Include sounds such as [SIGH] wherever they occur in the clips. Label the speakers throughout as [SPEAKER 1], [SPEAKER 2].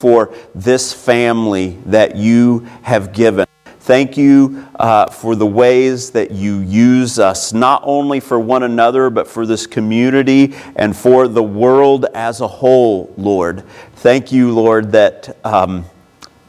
[SPEAKER 1] for this family that you have given. Thank you uh, for the ways that you use us, not only for one another, but for this community and for the world as a whole, Lord. Thank you, Lord, that. Um,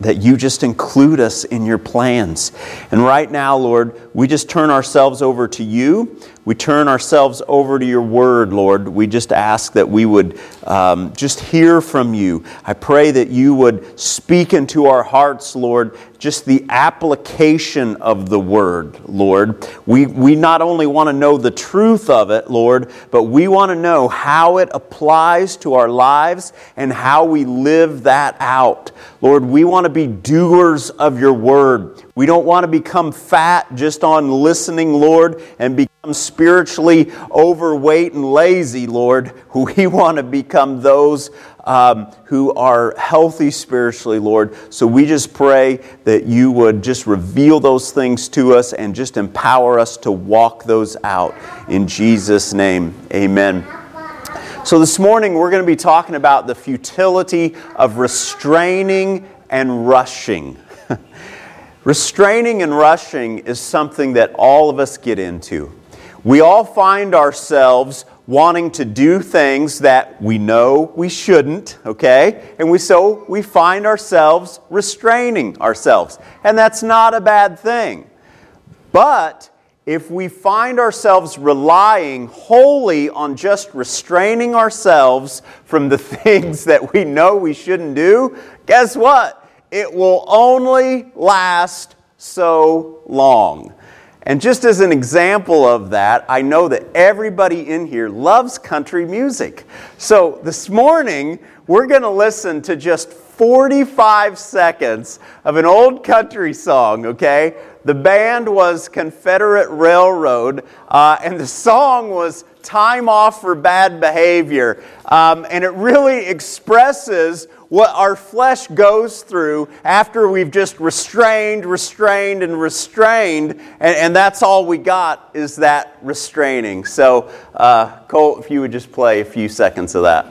[SPEAKER 1] that you just include us in your plans. And right now, Lord, we just turn ourselves over to you. We turn ourselves over to your word, Lord. We just ask that we would um, just hear from you. I pray that you would speak into our hearts, Lord, just the application of the word, Lord. We, we not only want to know the truth of it, Lord, but we want to know how it applies to our lives and how we live that out. Lord, we want to be doers of your word. We don't want to become fat just on listening, Lord, and become spiritually overweight and lazy, Lord. [LAUGHS] We want to become those um, who are healthy spiritually, Lord. So we just pray that you would just reveal those things to us and just empower us to walk those out. In Jesus' name, amen. So this morning we're going to be talking about the futility of restraining and rushing. [LAUGHS] Restraining and rushing is something that all of us get into. We all find ourselves wanting to do things that we know we shouldn't, okay? And we so we find ourselves restraining ourselves. And that's not a bad thing. But if we find ourselves relying wholly on just restraining ourselves from the [LAUGHS] things that we know we shouldn't do, guess what? It will only last so long. And just as an example of that, I know that everybody in here loves country music. So this morning, we're going to listen to just 45 seconds of an old country song, okay? The band was Confederate Railroad, uh, and the song was Time Off for Bad Behavior. Um, and it really expresses what our flesh goes through after we've just restrained, restrained, and restrained, and, and that's all we got is that restraining. So, uh, Cole, if you would just play a few seconds of that.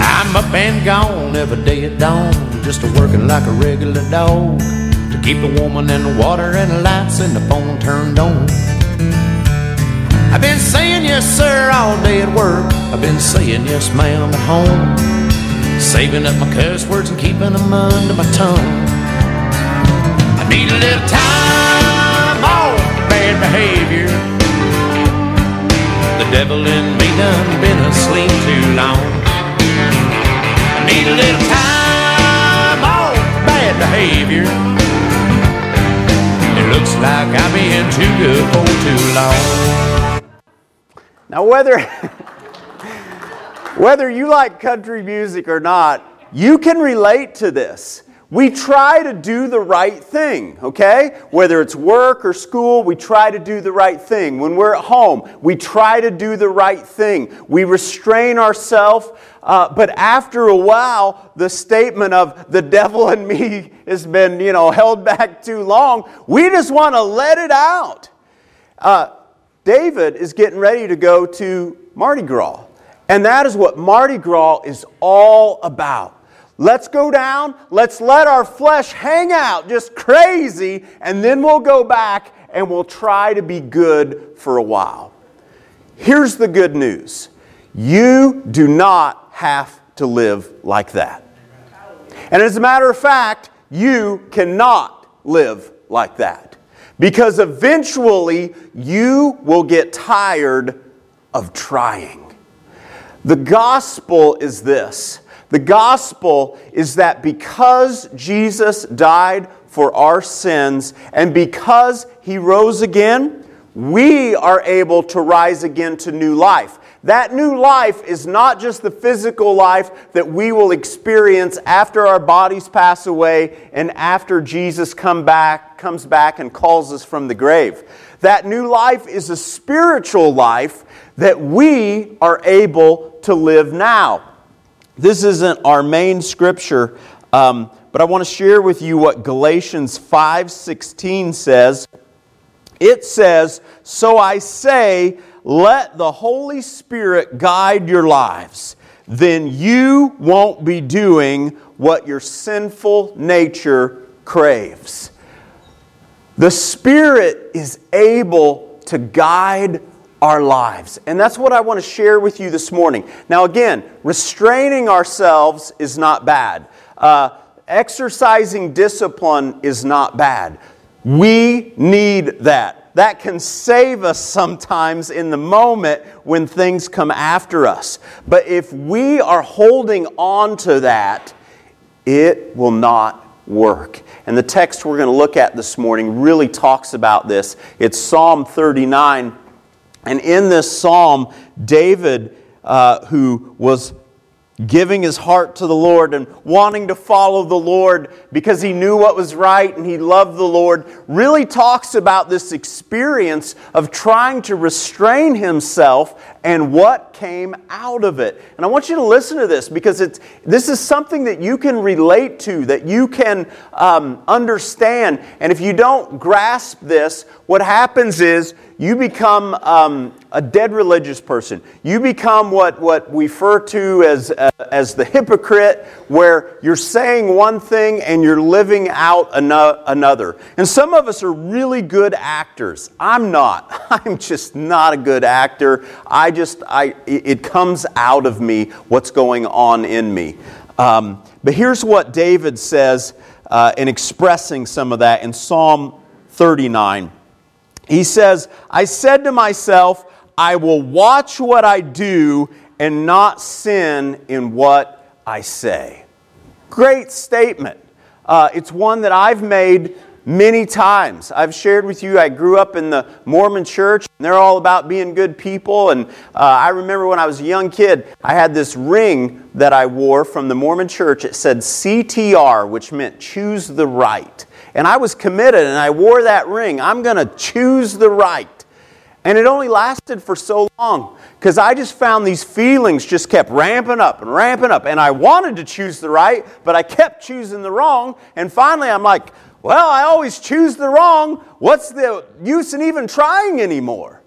[SPEAKER 2] I'm up and gone every day at dawn, just working like a regular dog to keep the woman and the water and the lights and the phone turned on. I've been saying yes, sir, all day at work. I've been saying yes, ma'am, at home. Saving up my cuss words and keeping them under my tongue. I need a little time off bad behavior. The devil in me done been asleep too long. I need a little time off bad behavior. It looks like I've been too good for too long.
[SPEAKER 1] Now, whether, whether you like country music or not, you can relate to this. We try to do the right thing, okay? Whether it's work or school, we try to do the right thing. When we're at home, we try to do the right thing. We restrain ourselves, uh, but after a while, the statement of the devil in me has been, you know, held back too long, we just want to let it out. Uh, David is getting ready to go to Mardi Gras. And that is what Mardi Gras is all about. Let's go down, let's let our flesh hang out just crazy, and then we'll go back and we'll try to be good for a while. Here's the good news you do not have to live like that. And as a matter of fact, you cannot live like that. Because eventually you will get tired of trying. The gospel is this the gospel is that because Jesus died for our sins and because he rose again, we are able to rise again to new life. That new life is not just the physical life that we will experience after our bodies pass away and after Jesus come back, comes back and calls us from the grave. That new life is a spiritual life that we are able to live now. This isn't our main scripture, um, but I want to share with you what Galatians 5:16 says. It says, "So I say, let the Holy Spirit guide your lives, then you won't be doing what your sinful nature craves. The Spirit is able to guide our lives. And that's what I want to share with you this morning. Now, again, restraining ourselves is not bad. Uh, exercising discipline is not bad. We need that. That can save us sometimes in the moment when things come after us. But if we are holding on to that, it will not work. And the text we're going to look at this morning really talks about this. It's Psalm 39. And in this psalm, David, uh, who was giving his heart to the Lord and wanting to follow the Lord because he knew what was right and he loved the Lord, really talks about this experience of trying to restrain himself and what came out of it. And I want you to listen to this because it's, this is something that you can relate to, that you can um, understand. And if you don't grasp this, what happens is you become um, a dead religious person. You become what, what we refer to as, uh, as the hypocrite, where you're saying one thing and you're living out another. And some of us are really good actors. I'm not. [LAUGHS] I'm just not a good actor. I just, I, it comes out of me what's going on in me. Um, but here's what David says uh, in expressing some of that in Psalm 39. He says, I said to myself, I will watch what I do and not sin in what I say. Great statement. Uh, it's one that I've made many times. I've shared with you, I grew up in the Mormon church, and they're all about being good people. And uh, I remember when I was a young kid, I had this ring that I wore from the Mormon church. It said CTR, which meant choose the right. And I was committed and I wore that ring. I'm going to choose the right. And it only lasted for so long because I just found these feelings just kept ramping up and ramping up. And I wanted to choose the right, but I kept choosing the wrong. And finally, I'm like, well, I always choose the wrong. What's the use in even trying anymore?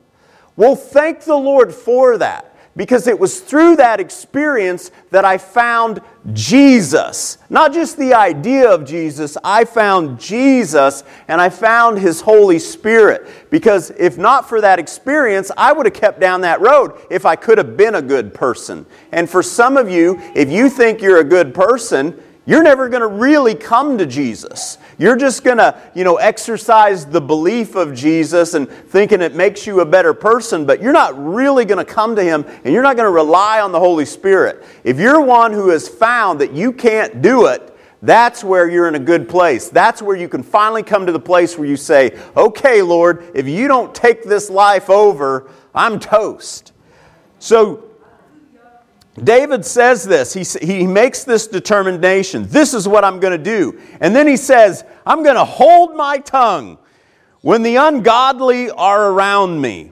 [SPEAKER 1] Well, thank the Lord for that because it was through that experience that I found Jesus. Not just the idea of Jesus, I found Jesus and I found His Holy Spirit. Because if not for that experience, I would have kept down that road if I could have been a good person. And for some of you, if you think you're a good person, you're never going to really come to Jesus. You're just going to, you know, exercise the belief of Jesus and thinking it makes you a better person, but you're not really going to come to him and you're not going to rely on the Holy Spirit. If you're one who has found that you can't do it, that's where you're in a good place. That's where you can finally come to the place where you say, "Okay, Lord, if you don't take this life over, I'm toast." So David says this. He, he makes this determination. This is what I'm going to do. And then he says, I'm going to hold my tongue when the ungodly are around me.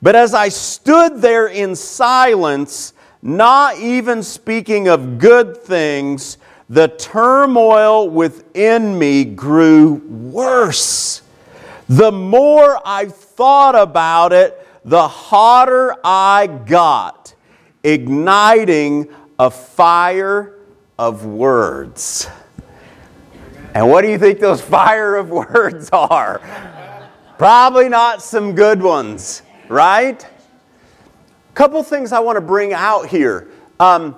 [SPEAKER 1] But as I stood there in silence, not even speaking of good things, the turmoil within me grew worse. The more I thought about it, the hotter I got igniting a fire of words. And what do you think those fire of words are? Probably not some good ones, right? Couple things I want to bring out here. Um,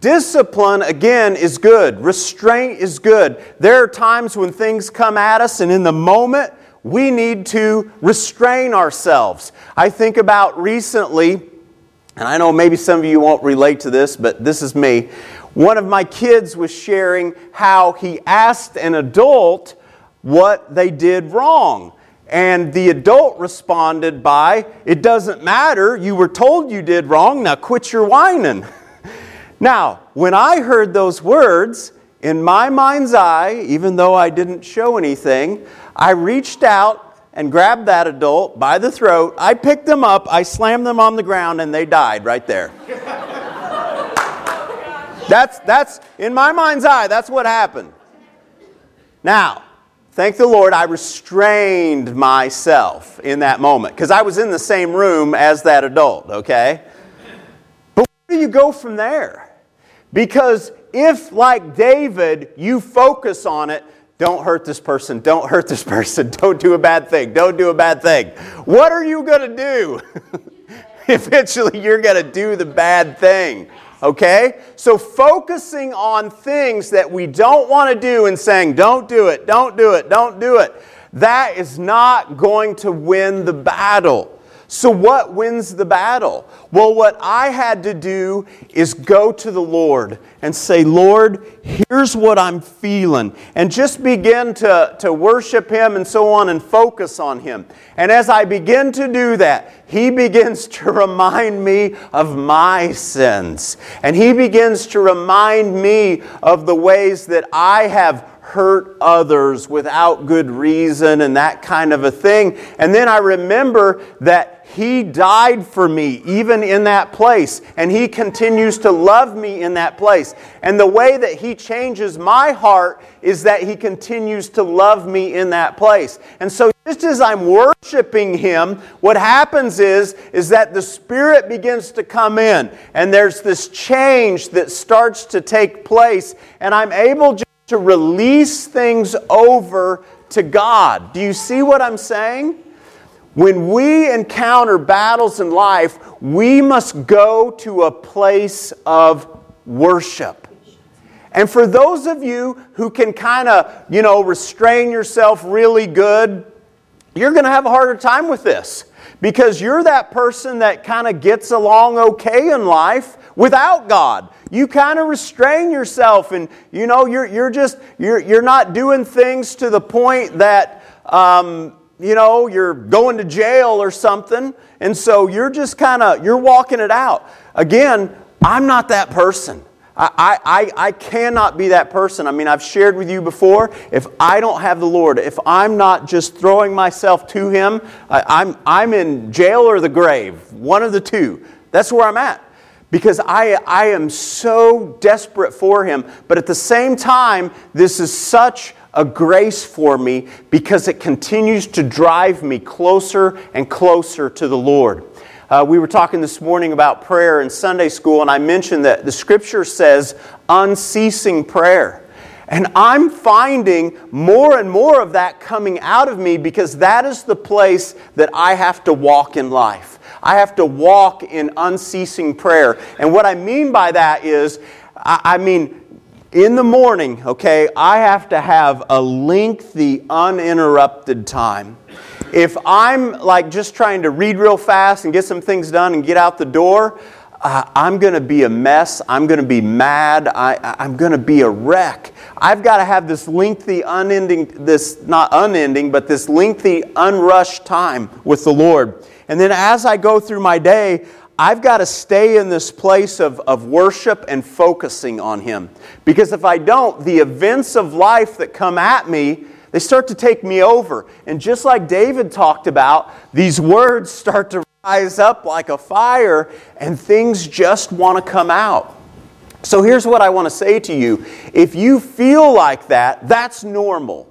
[SPEAKER 1] discipline, again, is good. Restraint is good. There are times when things come at us, and in the moment, we need to restrain ourselves. I think about recently and I know maybe some of you won't relate to this, but this is me. One of my kids was sharing how he asked an adult what they did wrong. And the adult responded by, It doesn't matter. You were told you did wrong. Now quit your whining. [LAUGHS] now, when I heard those words, in my mind's eye, even though I didn't show anything, I reached out and grabbed that adult by the throat. I picked them up, I slammed them on the ground, and they died right there. that's, that's, in my mind's eye, that's what happened. Now, thank the Lord, I restrained myself in that moment because I was in the same room as that adult, okay? But where do you go from there? Because if, like David, you focus on it, don't hurt this person, don't hurt this person, [LAUGHS] don't do a bad thing, don't do a bad thing. What are you going to do? [LAUGHS] Eventually, you're going to do the bad thing. Okay? So focusing on things that we don't want to do and saying, don't do it, don't do it, don't do it, that is not going to win the battle. So, what wins the battle? Well, what I had to do is go to the Lord and say, Lord, here's what I'm feeling. And just begin to, to worship Him and so on and focus on Him. And as I begin to do that, He begins to [LAUGHS] remind me of my sins. And He begins to remind me of the ways that I have hurt others without good reason and that kind of a thing. And then I remember that He died for me even in that place, and He continues to love me in that place. And the way that He changes my heart is that He continues to love me in that place. And so just as I'm worshiping Him, what happens is, is that the Spirit begins to come in, and there's this change that starts to take place, and I'm able just to release things over to God. Do you see what I'm saying? When we encounter battles in life, we must go to a place of worship. And for those of you who can kind of, you know, restrain yourself really good, you're going to have a harder time with this because you're that person that kind of gets along okay in life without God you kind of restrain yourself and you know you're, you're just you're, you're not doing things to the point that um, you know you're going to jail or something and so you're just kind of you're walking it out again i'm not that person I, I, I cannot be that person. I mean, I've shared with you before, if I don't have the Lord, if I'm not just throwing myself to Him, I, I'm, I'm in jail or the grave, one of the two. That's where I'm at because I, I am so desperate for him. But at the same time, this is such a grace for me because it continues to drive me closer and closer to the Lord. Uh, we were talking this morning about prayer in Sunday school, and I mentioned that the scripture says unceasing prayer. And I'm finding more and more of that coming out of me because that is the place that I have to walk in life. I have to walk in unceasing prayer. And what I mean by that is, I, I mean, in the morning, okay, I have to have a lengthy, uninterrupted time. If I'm like just trying to read real fast and get some things done and get out the door, uh, I'm going to be a mess. I'm going to be mad. I, I'm going to be a wreck. I've got to have this lengthy, unending, this not unending, but this lengthy, unrushed time with the Lord. And then as I go through my day, I've got to stay in this place of, of worship and focusing on Him. Because if I don't, the events of life that come at me, they start to take me over. And just like David talked about, these words start to rise up like a fire, and things just want to come out. So here's what I want to say to you. If you feel like that, that's normal.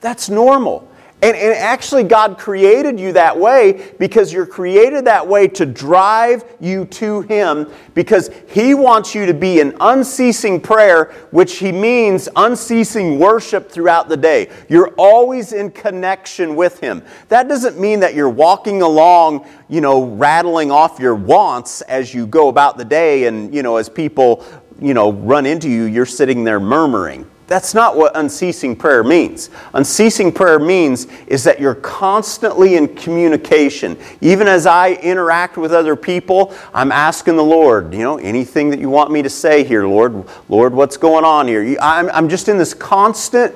[SPEAKER 1] That's normal. And, and, actually, God created you that way because you're created that way to drive you to Him because He wants you to be in unceasing prayer, which He means unceasing worship throughout the day. You're always in connection with Him. That doesn't mean that you're walking along, you know, rattling off your wants as you go about the day and, you know, as people, you know, run into you, you're sitting there murmuring. That's not what unceasing prayer means. Unceasing prayer means is that you're constantly in communication. Even as I interact with other people, I'm asking the Lord, you know, anything that you want me to say here, Lord, Lord, what's going on here? I'm, I'm just in this constant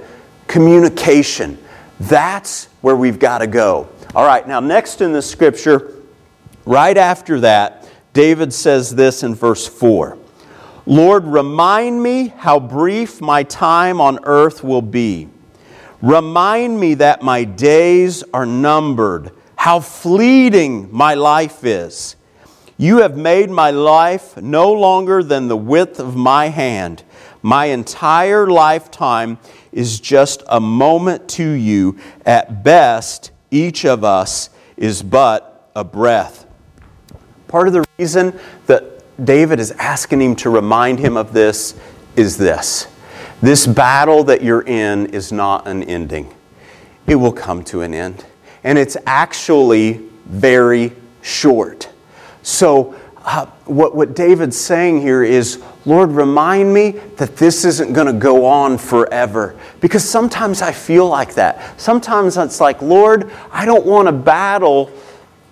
[SPEAKER 1] communication. That's where we've got to go. All right, now, next in the scripture, right after that, David says this in verse 4. Lord, remind me how brief my time on earth will be. Remind me that my days are numbered, how fleeting my life is. You have made my life no longer than the width of my hand. My entire lifetime is just a moment to you. At best, each of us is but a breath. Part of the reason that David is asking him to remind him of this is this this battle that you're in is not an ending, it will come to an end. And it's actually very short. So, uh, what, what David's saying here is, Lord, remind me that this isn't going to go on forever. Because sometimes I feel like that. Sometimes it's like, Lord, I don't want to battle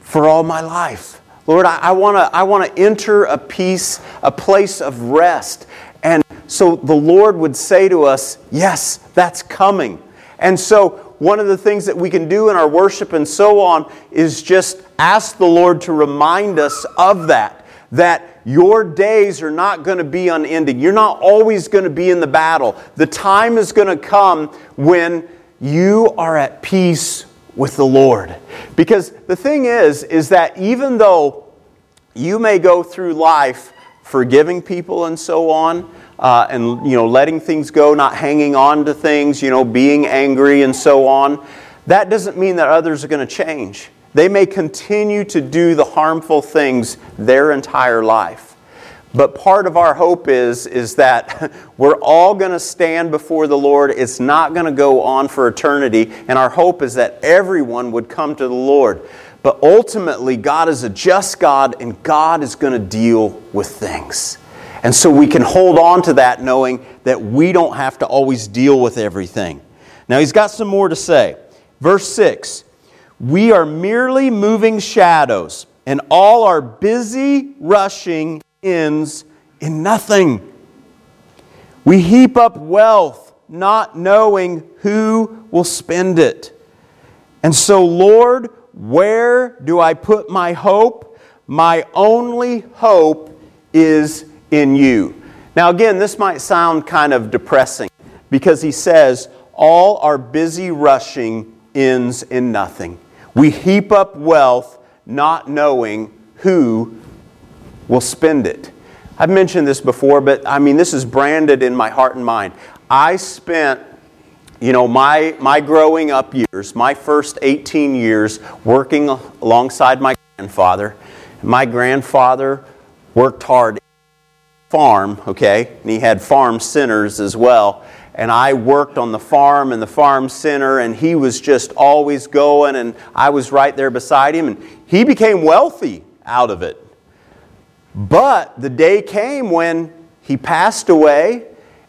[SPEAKER 1] for all my life. Lord, I, want to I wanna enter a peace, a place of rest. And so the Lord would say to us, Yes, that's coming. And so one of the things that we can do in our worship and so on is just ask the Lord to remind us of that. That your days are not going to be unending. You're not always going to be in the battle. The time is going to come when you are at peace with the Lord. Because the thing is, is that even though you may go through life forgiving people and so on, uh, and you know letting things go, not hanging on to things, you know, being angry and so on, that doesn't mean that others are going to change. They may continue to do the harmful things their entire life. But part of our hope is, is that [LAUGHS] we're all going to stand before the Lord. It's not going to go on for eternity. And our hope is that everyone would come to the Lord. But ultimately, God is a just God, and God is going to deal with things. And so we can hold on to that knowing that we don't have to always deal with everything. Now, he's got some more to say. Verse 6 We are merely moving shadows, and all are busy rushing ends in nothing. We heap up wealth, not knowing who will spend it. And so, Lord, where do I put my hope? My only hope is in you. Now, again, this might sound kind of depressing because he says, All our busy rushing ends in nothing. We heap up wealth not knowing who will spend it. I've mentioned this before, but I mean, this is branded in my heart and mind. I spent, you know, my, my growing up years, my first 18 years working alongside my grandfather. My grandfather worked hard farm, okay, and he had farm centers as well. And I worked on the farm and the farm center, and he was just always going, and I was right there beside him, and he became wealthy out of it. But the day came when he passed away,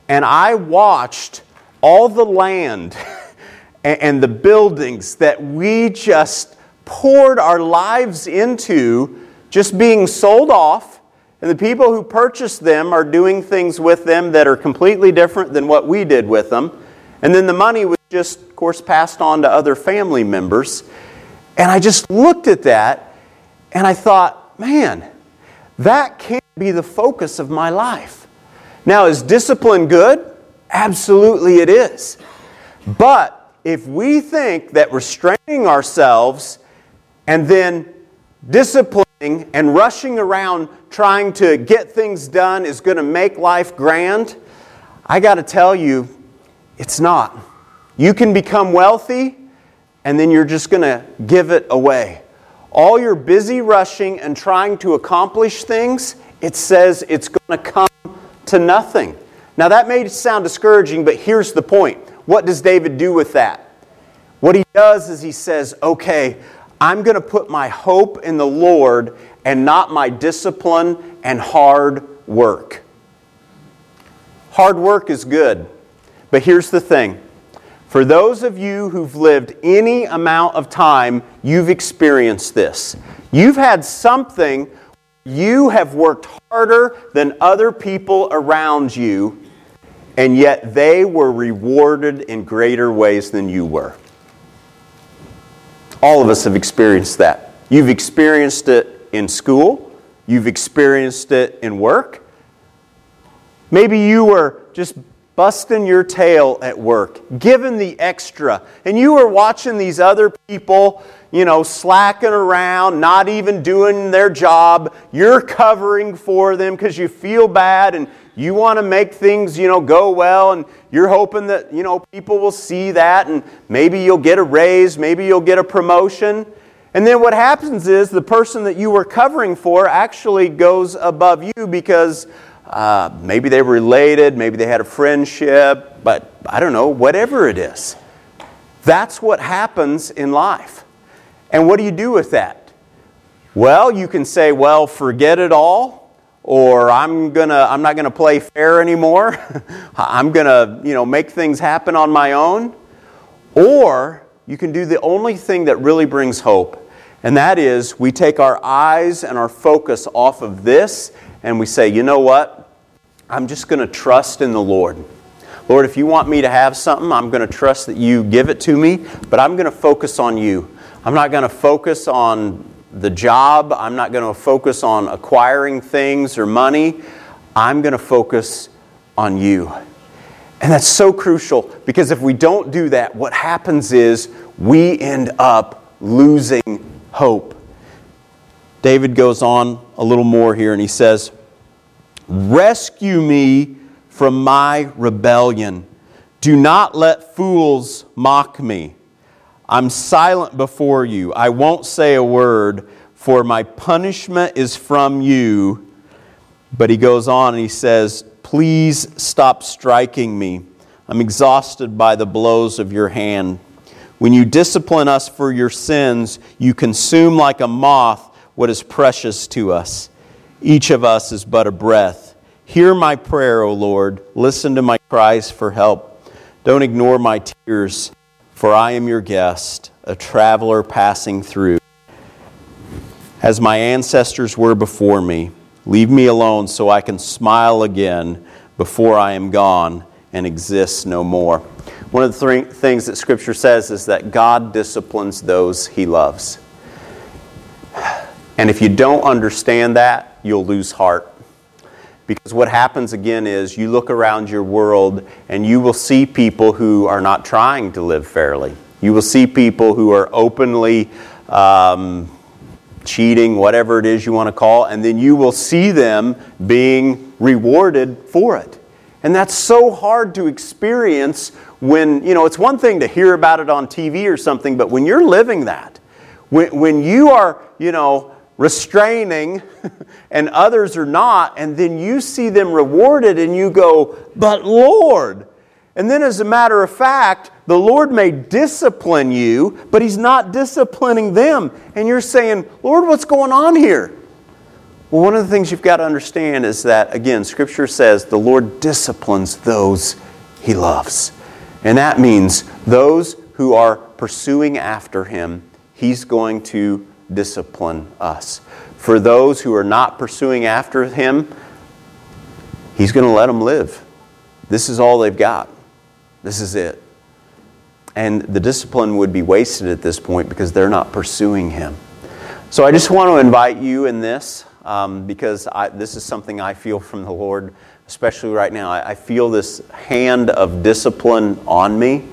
[SPEAKER 1] and I watched all the land [LAUGHS] and the buildings that we just poured our lives into just being sold off. And the people who purchased them are doing things with them that are completely different than what we did with them. And then the money was just, of course, passed on to other family members. And I just looked at that and I thought, man, that can't be the focus of my life. Now, is discipline good? Absolutely it is. But if we think that restraining ourselves and then disciplining and rushing around trying to get things done is going to make life grand, I got to tell you, it's not. You can become wealthy and then you're just going to give it away all your busy rushing and trying to accomplish things, it says it's going to come to nothing. Now, that may sound discouraging, but here's the point. What does David do with that? What he does is he says, okay, I'm going to put my hope in the Lord and not my discipline and hard work. Hard work is good, but here's the thing for those of you who've lived any amount of time, you've experienced this. You've had something, you have worked harder than other people around you, and yet they were rewarded in greater ways than you were. All of us have experienced that. You've experienced it in school, you've experienced it in work. Maybe you were just busting your tail at work, giving the extra. And you were watching these other people, you know, slacking around, not even doing their job. You're covering for them because you feel bad and you want to make things, you know, go well and you're hoping that, you know, people will see that and maybe you'll get a raise, maybe you'll get a promotion. And then what happens is the person that you were covering for actually goes above you because uh, maybe they were related, maybe they had a friendship, but I don't know, whatever it is. That's what happens in life. And what do you do with that? Well, you can say, well, forget it all, or I'm gonna I'm not gonna play fair anymore. [LAUGHS] I'm gonna, you know, make things happen on my own. Or you can do the only thing that really brings hope, and that is we take our eyes and our focus off of this and we say, you know what? I'm just gonna trust in the Lord. Lord, if you want me to have something, I'm going to trust that you give it to me, but I'm going to focus on you. I'm not going to focus on the job. I'm not going to focus on acquiring things or money. I'm going to focus on you. And that's so crucial because if we don't do that, what happens is we end up losing hope. David goes on a little more here and he says, Rescue me from my rebellion. Do not let fools mock me. I'm silent before you. I won't say a word, for my punishment is from you. But he goes on and he says, Please stop striking me. I'm exhausted by the blows of your hand. When you discipline us for your sins, you consume like a moth what is precious to us. Each of us is but a breath. Hear my prayer, O Lord. Listen to my cries for help. Don't ignore my tears, for I am your guest, a traveler passing through. As my ancestors were before me, leave me alone so I can smile again before I am gone and exist no more. One of the things that Scripture says is that God disciplines those he loves. And if you don't understand that, you'll lose heart. Because what happens again is you look around your world and you will see people who are not trying to live fairly. You will see people who are openly um, cheating, whatever it is you want to call, and then you will see them being rewarded for it. And that's so hard to experience when, you know, it's one thing to hear about it on TV or something, but when you're living that, when, when you are, you know, restraining and others are not, and then you see them rewarded and you go, But Lord. And then, as a matter of fact, the Lord may discipline you, but He's not disciplining them. And you're saying, Lord, what's going on here? Well, one of the things you've got to understand is that, again, Scripture says the Lord disciplines those He loves. And that means those who are pursuing after Him, He's going to discipline us. For those who are not pursuing after Him, He's going to let them live. This is all they've got. This is it. And the discipline would be wasted at this point because they're not pursuing Him. So I just want to invite you in this um, because I, this is something I feel from the Lord, especially right now. I, I feel this hand of discipline on me.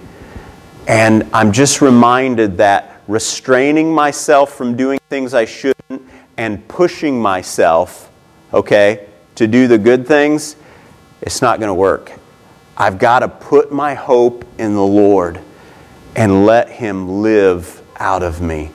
[SPEAKER 1] And I'm just reminded that restraining myself from doing things I shouldn't and pushing myself, okay, to do the good things, it's not going to work. I've got to put my hope in the Lord and let Him live out of me.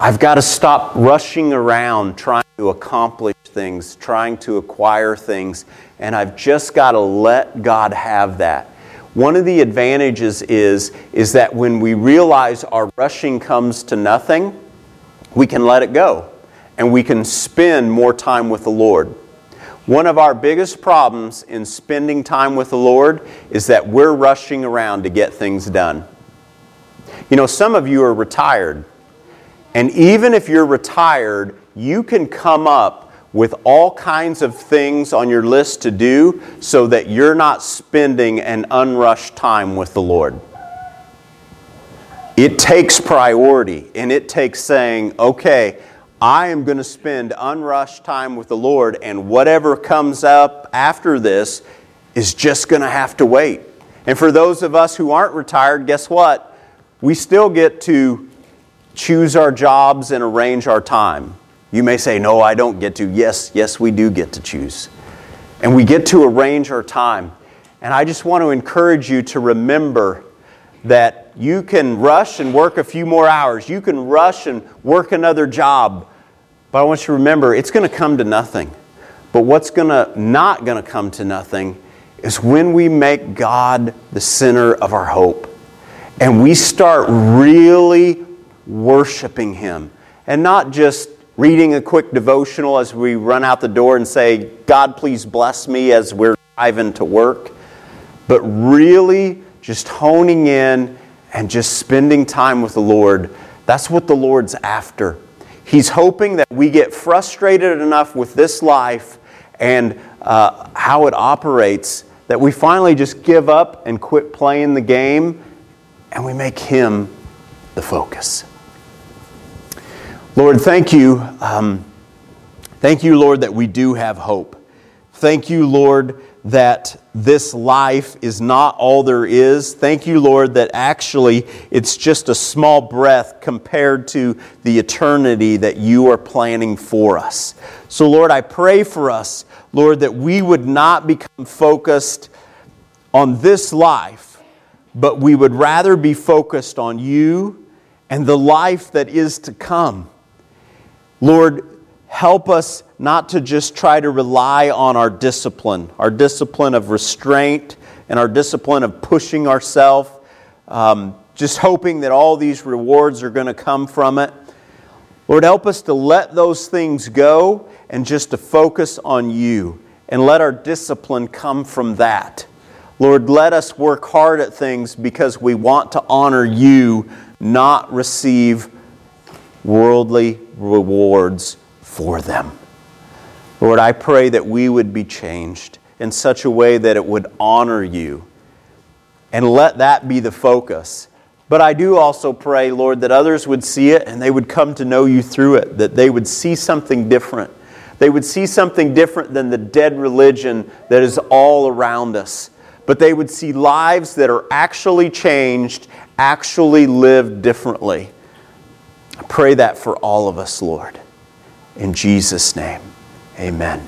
[SPEAKER 1] I've got to stop rushing around trying to accomplish things, trying to acquire things, and I've just got to let God have that. One of the advantages is, is that when we realize our rushing comes to nothing, we can let it go and we can spend more time with the Lord. One of our biggest problems in spending time with the Lord is that we're rushing around to get things done. You know, some of you are retired, and even if you're retired, you can come up with all kinds of things on your list to do so that you're not spending an unrushed time with the Lord. It takes priority and it takes saying, okay, I am going to spend unrushed time with the Lord, and whatever comes up after this is just going to have to wait. And for those of us who aren't retired, guess what? We still get to choose our jobs and arrange our time. You may say, No, I don't get to. Yes, yes, we do get to choose. And we get to arrange our time. And I just want to encourage you to remember that you can rush and work a few more hours. You can rush and work another job. But I want you to remember it's going to come to nothing. But what's going to not going to come to nothing is when we make God the center of our hope and we start really worshiping Him and not just reading a quick devotional as we run out the door and say, God, please bless me as we're driving to work, but really just honing in and just spending time with the Lord. That's what the Lord's after. He's hoping that we get frustrated enough with this life and uh, how it operates that we finally just give up and quit playing the game and we make Him the focus. Lord, thank you. Um, thank you, Lord, that we do have hope. Thank you, Lord, that this life is not all there is. Thank you, Lord, that actually it's just a small breath compared to the eternity that you are planning for us. So, Lord, I pray for us, Lord, that we would not become focused on this life, but we would rather be focused on you and the life that is to come. Lord, help us not to just try to rely on our discipline, our discipline of restraint and our discipline of pushing ourselves, um, just hoping that all these rewards are going to come from it. Lord, help us to let those things go and just to focus on you and let our discipline come from that. Lord, let us work hard at things because we want to honor you, not receive worldly rewards for them. Lord, I pray that we would be changed in such a way that it would honor you and let that be the focus. But I do also pray, Lord, that others would see it and they would come to know you through it, that they would see something different. They would see something different than the dead religion that is all around us. But they would see lives that are actually changed, actually lived differently. I pray that for all of us, Lord. In Jesus' name, amen.